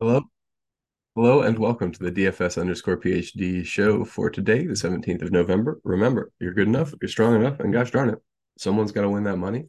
Hello, hello, and welcome to the DFS underscore PhD show for today, the 17th of November. Remember, you're good enough, you're strong enough, and gosh darn it, someone's got to win that money.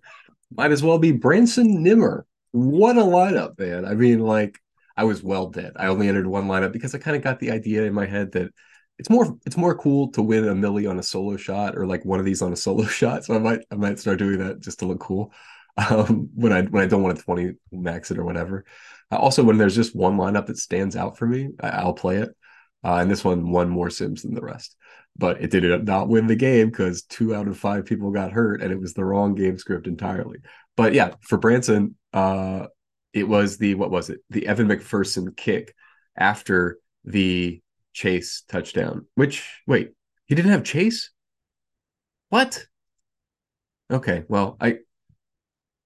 Might as well be Branson Nimmer. What a lineup, man. I mean, like, I was well dead. I only entered one lineup because I kind of got the idea in my head that it's more it's more cool to win a milli on a solo shot or like one of these on a solo shot. So I might I might start doing that just to look cool. Um, when I when I don't want to 20 max it or whatever. Also, when there's just one lineup that stands out for me, I'll play it. Uh, and this one won more sims than the rest. But it did not win the game because two out of five people got hurt, and it was the wrong game script entirely. But yeah, for Branson, uh, it was the what was it? The Evan McPherson kick after the Chase touchdown. Which wait, he didn't have Chase. What? Okay, well, I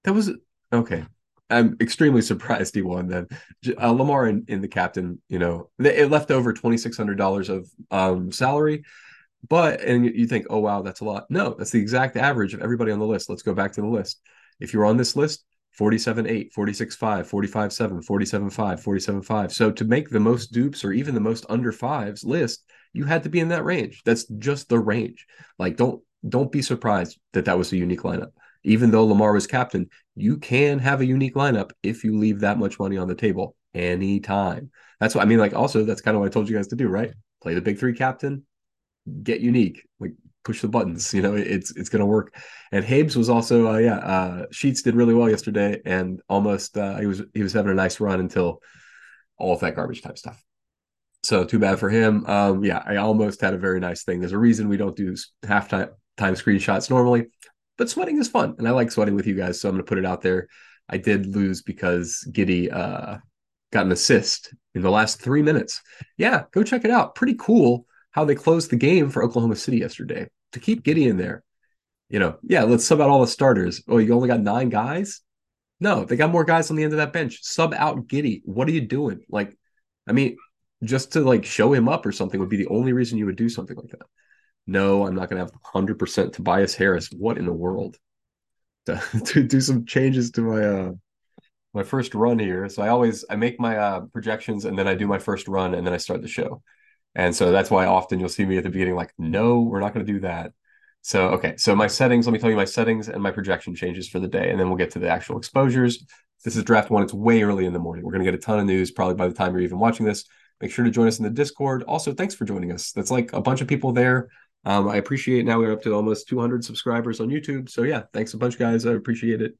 that was okay. I'm extremely surprised he won. Then uh, Lamar in, in the captain, you know, it left over twenty six hundred dollars of um, salary, but and you think, oh wow, that's a lot. No, that's the exact average of everybody on the list. Let's go back to the list. If you're on this list, 47 8, 46 5, 45 7, 47 5, 47 5. So to make the most dupes or even the most under fives list, you had to be in that range. That's just the range. Like don't don't be surprised that that was a unique lineup even though Lamar was captain, you can have a unique lineup if you leave that much money on the table anytime. That's what I mean. Like, also, that's kind of what I told you guys to do, right? Play the big three captain, get unique, like push the buttons. You know, it's it's gonna work. And Habes was also, uh, yeah, uh, Sheets did really well yesterday, and almost uh, he was he was having a nice run until all of that garbage type stuff. So too bad for him. Um, yeah, I almost had a very nice thing. There's a reason we don't do halftime time screenshots normally but sweating is fun and I like sweating with you guys. So I'm going to put it out there. I did lose because Giddey uh, got an assist in the last three minutes. Yeah, go check it out. Pretty cool how they closed the game for Oklahoma City yesterday to keep Giddey in there. You know, yeah, let's sub out all the starters. Oh, you only got nine guys? No, they got more guys on the end of that bench. Sub out Giddey. What are you doing? Like, I mean, just to like show him up or something would be the only reason you would do something like that no, I'm not going to have 100% Tobias Harris. What in the world? To, to do some changes to my uh my first run here. So I always I make my uh projections and then I do my first run and then I start the show. And so that's why often you'll see me at the beginning like, no, we're not going to do that. So okay, so my settings, let me tell you my settings and my projection changes for the day, and then we'll get to the actual exposures. This is draft one. It's way early in the morning. We're going to get a ton of news probably by the time you're even watching this. Make sure to join us in the Discord. Also, thanks for joining us. That's like a bunch of people there um, I appreciate now we're up to almost 200 subscribers on YouTube. So yeah, thanks a bunch, guys. I appreciate it.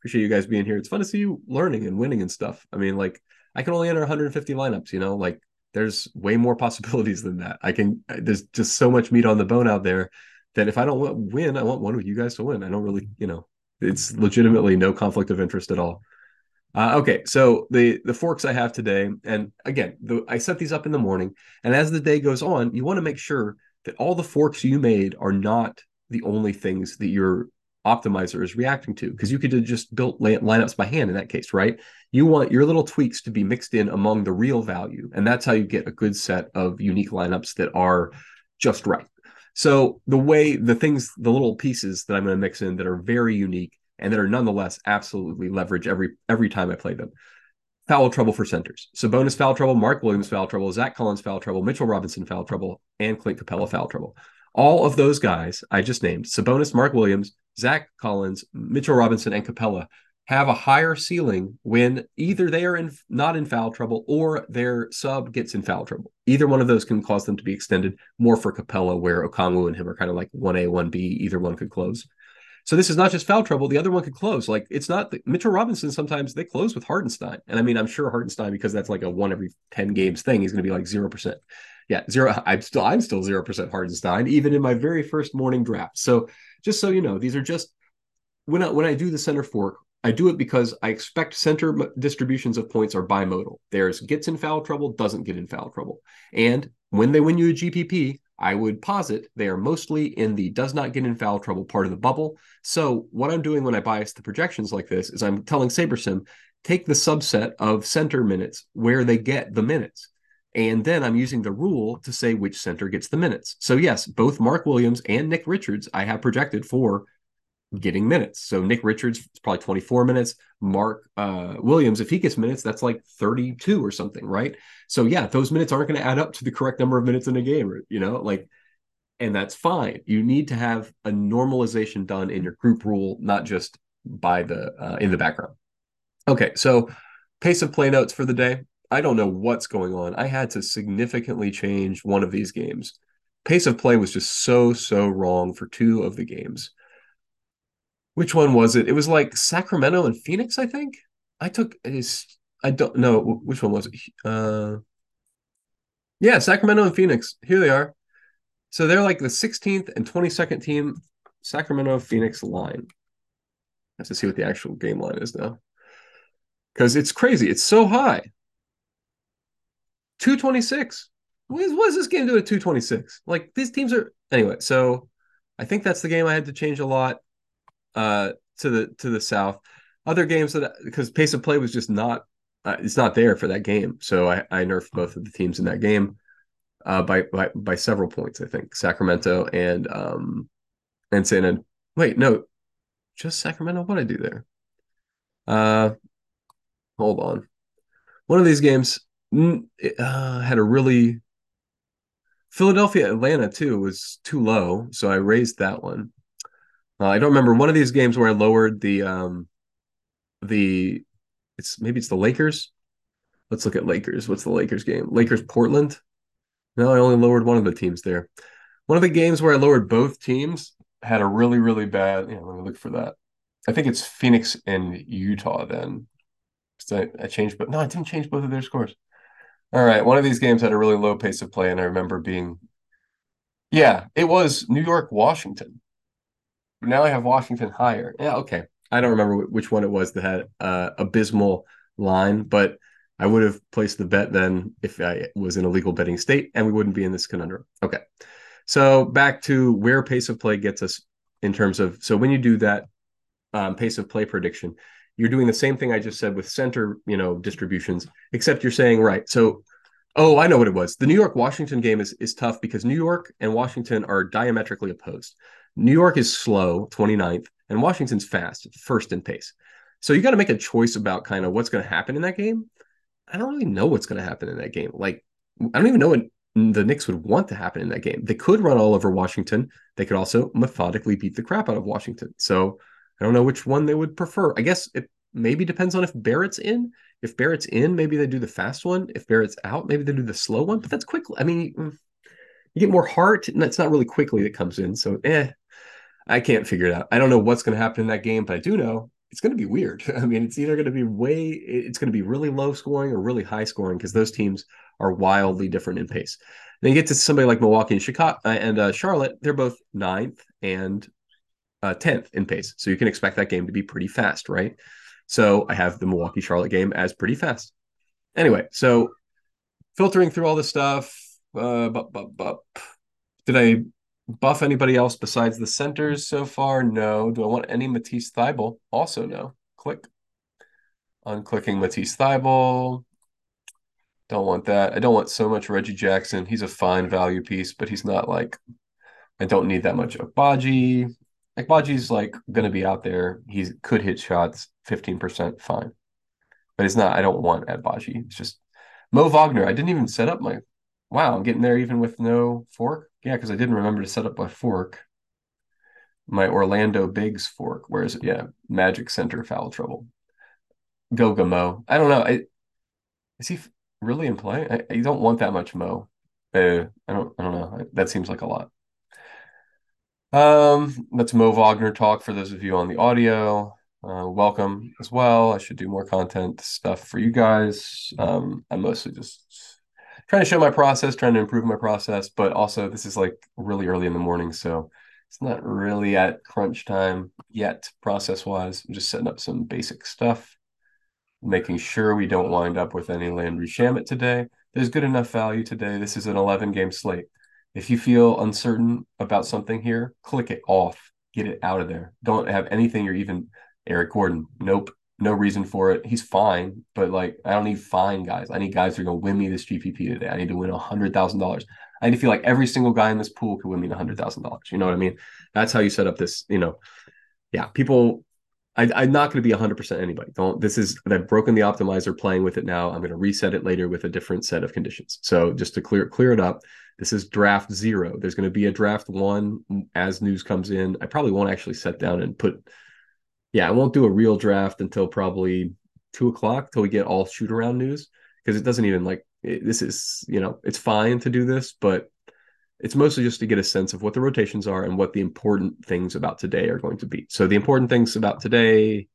Appreciate you guys being here. It's fun to see you learning and winning and stuff. I mean, like I can only enter 150 lineups. You know, like there's way more possibilities than that. I can. There's just so much meat on the bone out there that if I don't win, I want one of you guys to win. I don't really, you know, it's legitimately no conflict of interest at all. Uh, okay, so the the forks I have today, and again, the, I set these up in the morning, and as the day goes on, you want to make sure that all the forks you made are not the only things that your optimizer is reacting to because you could have just built lineups by hand in that case right? You want your little tweaks to be mixed in among the real value and that's how you get a good set of unique lineups that are just right. So the way the things the little pieces that i'm going to mix in that are very unique and that are nonetheless absolutely leverage every every time i play them foul trouble for centers. Sabonis foul trouble, Mark Williams foul trouble, Zach Collins foul trouble, Mitchell Robinson foul trouble, and Clint Capela foul trouble. All of those guys I just named, Sabonis, Mark Williams, Zach Collins, Mitchell Robinson, and Capela, have a higher ceiling when either they are in not in foul trouble or their sub gets in foul trouble. Either one of those can cause them to be extended. More for Capela, where Okongwu and him are kind of like one A, one B. Either one could close. So this is not just foul trouble. The other one could close. Like it's not the, Mitchell Robinson. Sometimes they close with Hartenstein, and I mean I'm sure Hartenstein because that's like a one every ten games thing. He's going to be like zero percent. Yeah, zero. I'm still I'm still zero percent Hartenstein even in my very first morning draft. So just so you know, these are just when I when I do the center fork. I do it because I expect center distributions of points are bimodal. There's gets in foul trouble, doesn't get in foul trouble. And when they win you a GPP, I would posit they are mostly in the does not get in foul trouble part of the bubble. So what I'm doing when I bias the projections like this is I'm telling SaberSim, take the subset of center minutes where they get the minutes. And then I'm using the rule to say which center gets the minutes. So yes, both Mark Williams and Nick Richards I have projected for getting minutes. So Nick Richards is probably 24 minutes. Mark uh, Williams, if he gets minutes, that's like 32 or something, right? So yeah, those minutes aren't going to add up to the correct number of minutes in a game, you know, like, and that's fine. You need to have a normalization done in your group rule, not just by the uh, in the background. Okay, so pace of play notes for the day. I don't know what's going on. I had to significantly change one of these games. Pace of play was just so so wrong for two of the games which one was it? It was like Sacramento and Phoenix, I think. I took is I don't know which one was it. Uh, yeah, Sacramento and Phoenix. Here they are. So they're like the 16th and 22nd team. Sacramento Phoenix line. I have to see what the actual game line is now. Because it's crazy. It's so high. 226. What is, what is this game doing at 226? Like these teams are anyway. So I think that's the game I had to change a lot uh, to the to the south. Other games that because pace of play was just not uh, it's not there for that game, so I, I nerfed both of the teams in that game uh, by by by several points. I think Sacramento and um and San. Wait, no, just Sacramento. What I do there? Uh, hold on. One of these games uh, had a really Philadelphia Atlanta too was too low, so I raised that one. Uh, I don't remember one of these games where I lowered the um the it's maybe it's the Lakers. Let's look at Lakers. What's the Lakers game? Lakers Portland. No, I only lowered one of the teams there. One of the games where I lowered both teams had a really really bad. Yeah, let me look for that. I think it's Phoenix and Utah then. I, I changed, but no, I didn't change both of their scores. All right, one of these games had a really low pace of play, and I remember being, yeah, it was New York Washington. Now I have Washington higher. Yeah, okay. I don't remember which one it was that had uh, abysmal line, but I would have placed the bet then if I was in a legal betting state, and we wouldn't be in this conundrum. Okay. So back to where pace of play gets us in terms of so when you do that um, pace of play prediction, you're doing the same thing I just said with center, you know, distributions, except you're saying right. So Oh, I know what it was. The New York Washington game is is tough because New York and Washington are diametrically opposed. New York is slow, 29th, and Washington's fast, first in pace. So you got to make a choice about kind of what's going to happen in that game. I don't really know what's going to happen in that game. Like, I don't even know what the Knicks would want to happen in that game. They could run all over Washington. They could also methodically beat the crap out of Washington. So I don't know which one they would prefer. I guess it maybe depends on if Barrett's in. If Barrett's in, maybe they do the fast one. If Barrett's out, maybe they do the slow one. But that's quick. I mean, you get more heart, and that's not really quickly that comes in. So, eh, I can't figure it out. I don't know what's going to happen in that game, but I do know it's going to be weird. I mean, it's either going to be way, it's going to be really low scoring or really high scoring because those teams are wildly different in pace. Then you get to somebody like Milwaukee and Chicago uh, and uh, Charlotte; they're both ninth and uh, tenth in pace, so you can expect that game to be pretty fast, right? So I have the Milwaukee Charlotte game as pretty fast. Anyway, so filtering through all this stuff. Uh. Did I buff anybody else besides the centers so far? No. Do I want any Matisse Thybulle? Also, no. Click. Unclicking Matisse Thybulle. Don't want that. I don't want so much Reggie Jackson. He's a fine value piece, but he's not like I don't need that much Agbaji. Agbaji's like gonna be out there. He could hit shots 15% fine. But it's not, I don't want Agbaji. It's just Mo Wagner. I didn't even set up my wow, I'm getting there even with no fork. Yeah, because I didn't remember to set up my fork. My Orlando Biggs fork. Whereas, yeah, Magic Center foul trouble. Goga Mo. I don't know. I, is he really in play? I, you don't want that much Mo. Uh, I don't. I don't know. That seems like a lot. Um, that's Mo Wagner talk for those of you on the audio. Uh, welcome as well. I should do more content stuff for you guys. Um, I'm mostly just trying to show my process, trying to improve my process, but also this is like really early in the morning, so it's not really at crunch time yet, process wise. I'm just setting up some basic stuff, making sure we don't wind up with any Landry Shamet today. There's good enough value today. This is an 11 game slate. If you feel uncertain about something here, click it off, get it out of there. Don't have anything you're even Eric Gordon. Nope no reason for it. He's fine, but like I don't need fine guys. I need guys who are gonna win me this GPP today. I need to win a hundred thousand dollars. I need to feel like every single guy in this pool could win me a hundred thousand dollars. You know what I mean? That's how you set up this, you know, yeah, people I, am not to be 100% anybody. Don't. This is I've broken the optimizer, playing with it now. I'm to reset it later with a different set of conditions. So just to clear clear it up, this is draft zero. There's to be a draft one as news comes in. I probably won't actually set down and put. Yeah, I won't do a real draft until probably two o'clock till we get all shoot around news because it doesn't even like it, this is you know it's fine to do this, but it's mostly just to get a sense of what the rotations are and what the important things about today are going to be. So the important things about today,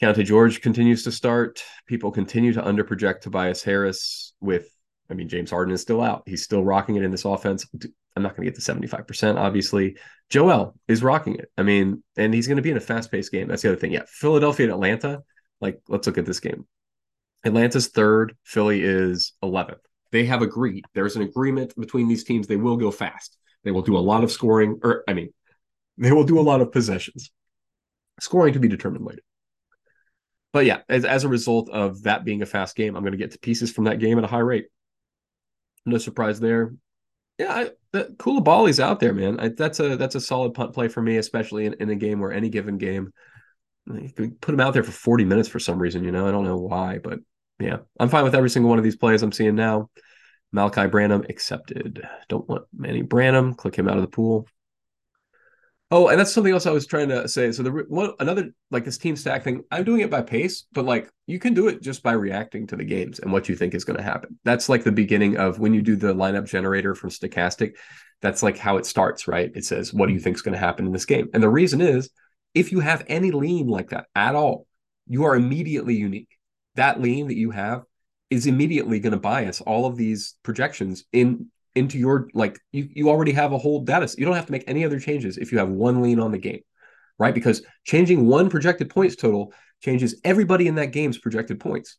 Keyonte George continues to start. People continue to under project Tobias Harris with, I mean, James Harden is still out. He's still rocking it in this offense. I'm not going to get to 75%, obviously. Joel is rocking it. I mean, and he's going to be in a fast paced game. That's the other thing. Yeah. Philadelphia and Atlanta. Like, let's look at this game. Atlanta's third, Philly is 11th they have agreed. There's an agreement between these teams. They will go fast. They will do a lot of scoring, or I mean, they will do a lot of possessions. Scoring to be determined later. But yeah, as, as a result of that being a fast game, I'm going to get to pieces from that game at a high rate. No surprise there. Yeah, I, the Coulibaly's out there, man. I, that's a that's a solid punt play for me, especially in, in a game where any given game, you can put him out there for 40 minutes for some reason. You know, I don't know why, but yeah, I'm fine with every single one of these plays I'm seeing now. Malaki Branham accepted. Don't want Manny Branham. Click him out of the pool. Oh, and that's something else I was trying to say. So the one another like this team stack thing, I'm doing it by pace, but like you can do it just by reacting to the games and what you think is going to happen. That's like the beginning of when you do the lineup generator from Stokastic. That's like how it starts, right? It says what do you think is going to happen in this game, and the reason is if you have any lean like that at all, you are immediately unique that lean that you have is immediately going to bias all of these projections in into your like you you already have a whole data you don't have to make any other changes if you have one lean on the game right because changing one projected points total changes everybody in that game's projected points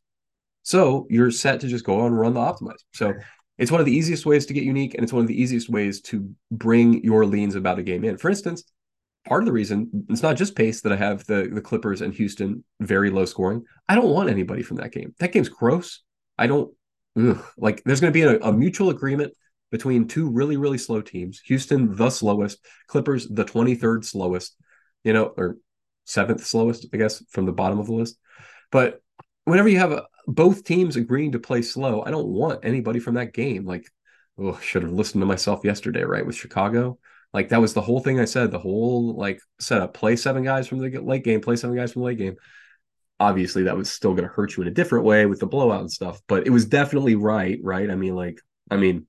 so you're set to just go on and run the optimizer so it's one of the easiest ways to get unique and it's one of the easiest ways to bring your leans about a game in for instance part of the reason it's not just pace that I have the the Clippers and Houston very low scoring. I don't want anybody from that game. That game's gross. I don't ugh. like. There's going to be a, a, mutual agreement between two really really slow teams. Houston the slowest, Clippers the 23rd slowest. You know, or seventh slowest, I guess, from the bottom of the list. But whenever you have a, both teams agreeing to play slow, I don't want anybody from that game. Like, oh, should have listened to myself yesterday, right? With Chicago, like that was the whole thing I said, the whole like setup. Play seven guys from the late game, play seven guys from the late game. Obviously, that was still going to hurt you in a different way with the blowout and stuff, but it was definitely right, right? I mean, like, I mean,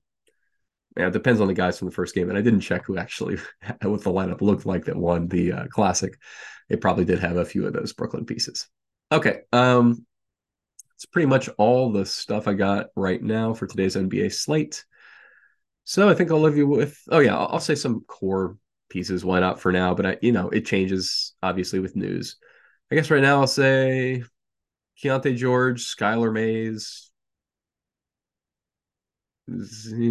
yeah, it depends on the guys from the first game. And I didn't check who actually what the lineup looked like that won the uh, classic. It probably did have a few of those Brooklyn pieces. Okay. Um, it's pretty much all the stuff I got right now for today's NBA slate. So I think I'll leave you with oh yeah, I'll, I'll say some core pieces. Why not for now? But I, you know, it changes obviously with news. I guess right now I'll say Keyonte George, Skylar Mays,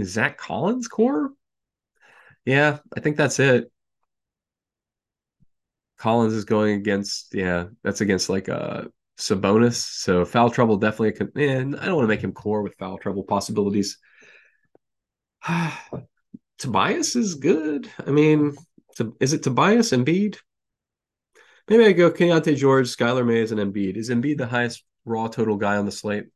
Zach Collins core. Yeah, I think that's it. Collins is going against yeah, that's against like a uh, Sabonis. So foul trouble definitely. And I don't want to make him core with foul trouble possibilities. Tobias is good. I mean, is it Tobias Embiid? Maybe I go Keyonte George, Skylar Mays, and Embiid. Is Embiid the highest raw total guy on the slate?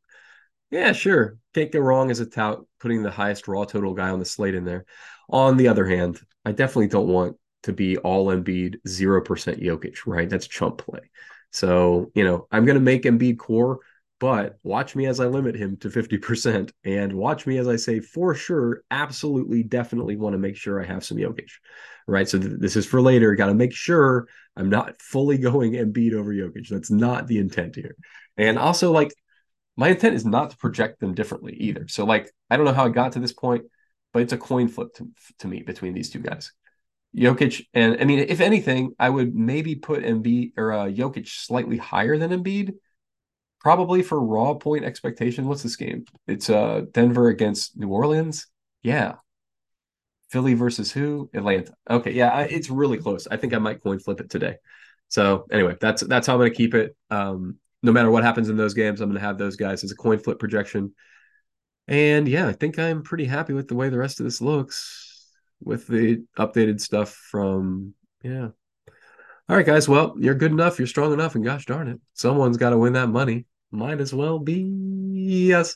Yeah, sure. Can't go wrong as a tout putting the highest raw total guy on the slate in there. On the other hand, I definitely don't want to be all Embiid, 0% Jokic, right? That's chump play. So, you know, I'm going to make Embiid core but watch me as I limit him to 50% and watch me as I say for sure, absolutely, definitely want to make sure I have some Jokic, right? So th- this is for later. Got to make sure I'm not fully going Embiid over Jokic. That's not the intent here. And also, like, my intent is not to project them differently either. So, like, I don't know how I got to this point, but it's a coin flip to, to me between these two guys. Jokic and I mean, if anything, I would maybe put Embiid or uh, Jokic slightly higher than Embiid probably for raw point expectation. What's this game? It's uh Denver against New Orleans. Yeah. Philly versus who? Atlanta. Okay, yeah, I, it's really close. I think I might coin flip it today. So anyway, that's that's how I'm going to keep it. Um, no matter what happens in those games, I'm going to have those guys as a coin flip projection. And yeah, I think I'm pretty happy with the way the rest of this looks with the updated stuff from yeah All right, guys. Well, you're good enough. You're strong enough. And gosh darn it, someone's got to win that money. Might as well be us.